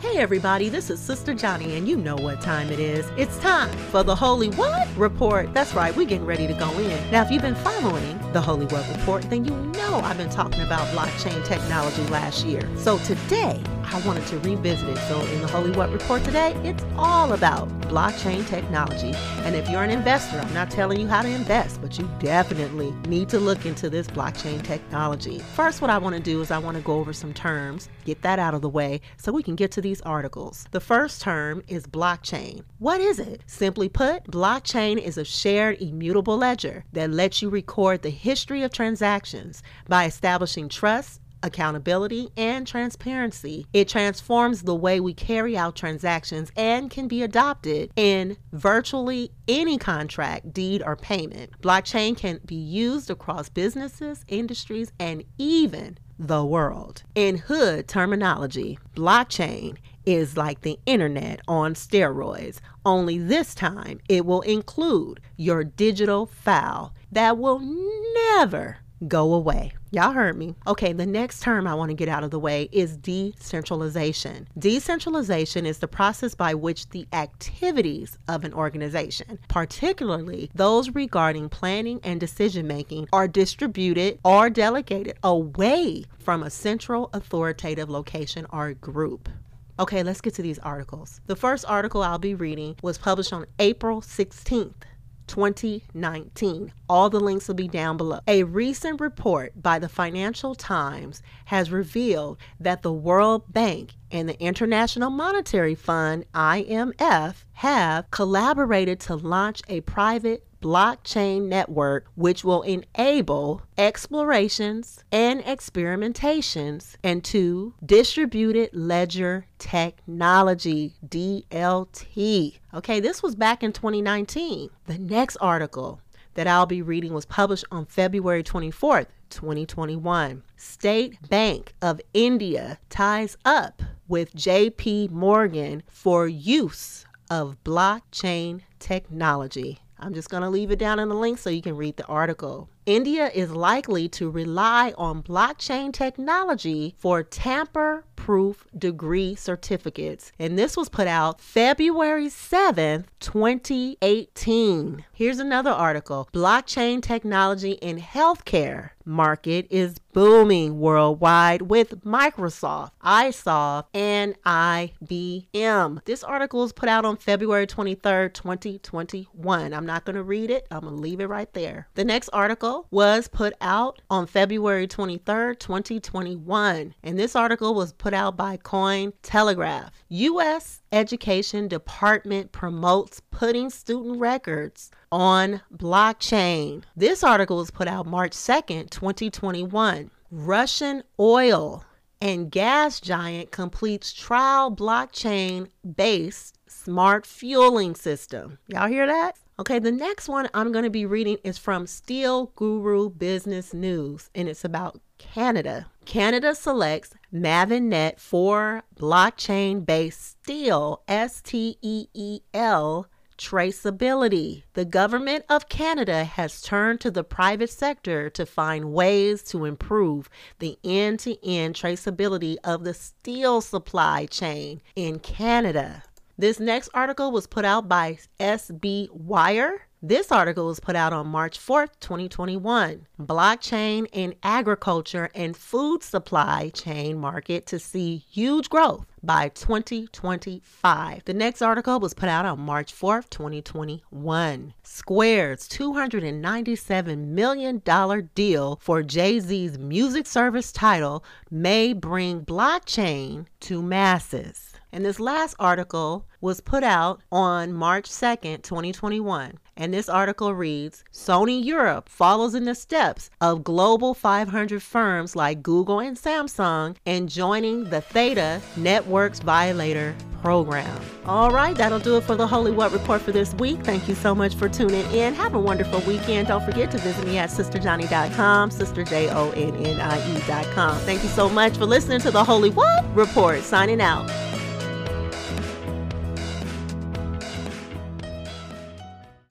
Hey everybody, this is Sister Johnny, and you know what time it is. It's time for the Holy What Report. That's right, we're getting ready to go in. Now, if you've been following the Holy What Report, then you know I've been talking about blockchain technology last year. So today, I wanted to revisit it. So in the Holy What Report today, it's all about blockchain technology. And if you're an investor, I'm not telling you how to invest, but you definitely need to look into this blockchain technology. First, what I want to do is I want to go over some terms, get that out of the way, so we can get to these articles. The first term is blockchain. What is it? Simply put, blockchain is a shared immutable ledger that lets you record the history of transactions by establishing trust accountability, and transparency. It transforms the way we carry out transactions and can be adopted in virtually any contract, deed, or payment. Blockchain can be used across businesses, industries, and even the world. In hood terminology, blockchain is like the internet on steroids, only this time it will include your digital file that will never go away. Y'all heard me. Okay, the next term I want to get out of the way is decentralization. Decentralization is the process by which the activities of an organization, particularly those regarding planning and decision making, are distributed or delegated away from a central authoritative location or group. Okay, let's get to these articles. The first article I'll be reading was published on April 16th. 2019. All the links will be down below. A recent report by the Financial Times has revealed that the World Bank and the International Monetary Fund, IMF, have collaborated to launch a private blockchain network which will enable explorations and experimentations into distributed ledger technology DLT. Okay, this was back in 2019. The next article that I'll be reading was published on February 24th, 2021. State Bank of India ties up with JP Morgan for use of blockchain technology. I'm just going to leave it down in the link so you can read the article. India is likely to rely on blockchain technology for tamper proof degree certificates. And this was put out February 7th, 2018. Here's another article Blockchain technology in healthcare market is booming worldwide with Microsoft, iSoft, and IBM. This article is put out on February 23rd, 2021. I'm not going to read it, I'm going to leave it right there. The next article was put out on February 23rd, 2021. And this article was put out by Coin Telegraph. U.S. Education Department promotes putting student records on blockchain. This article was put out March 2nd, 2021. Russian oil and gas giant completes trial blockchain based smart fueling system. Y'all hear that? Okay, the next one I'm going to be reading is from Steel Guru Business News, and it's about Canada. Canada selects MavenNet for blockchain based steel, S T E E L traceability. The government of Canada has turned to the private sector to find ways to improve the end to end traceability of the steel supply chain in Canada. This next article was put out by SB Wire. This article was put out on March 4th, 2021. Blockchain in agriculture and food supply chain market to see huge growth by 2025. The next article was put out on March 4th, 2021. Square's $297 million deal for Jay Z's music service Tidal may bring blockchain to masses. And this last article was put out on March 2nd, 2021. And this article reads Sony Europe follows in the steps of global 500 firms like Google and Samsung in joining the Theta Networks Validator program. All right, that'll do it for the Holy What Report for this week. Thank you so much for tuning in. Have a wonderful weekend. Don't forget to visit me at sisterjohnny.com, sisterjonni.com. Thank you so much for listening to the Holy What Report. Signing out.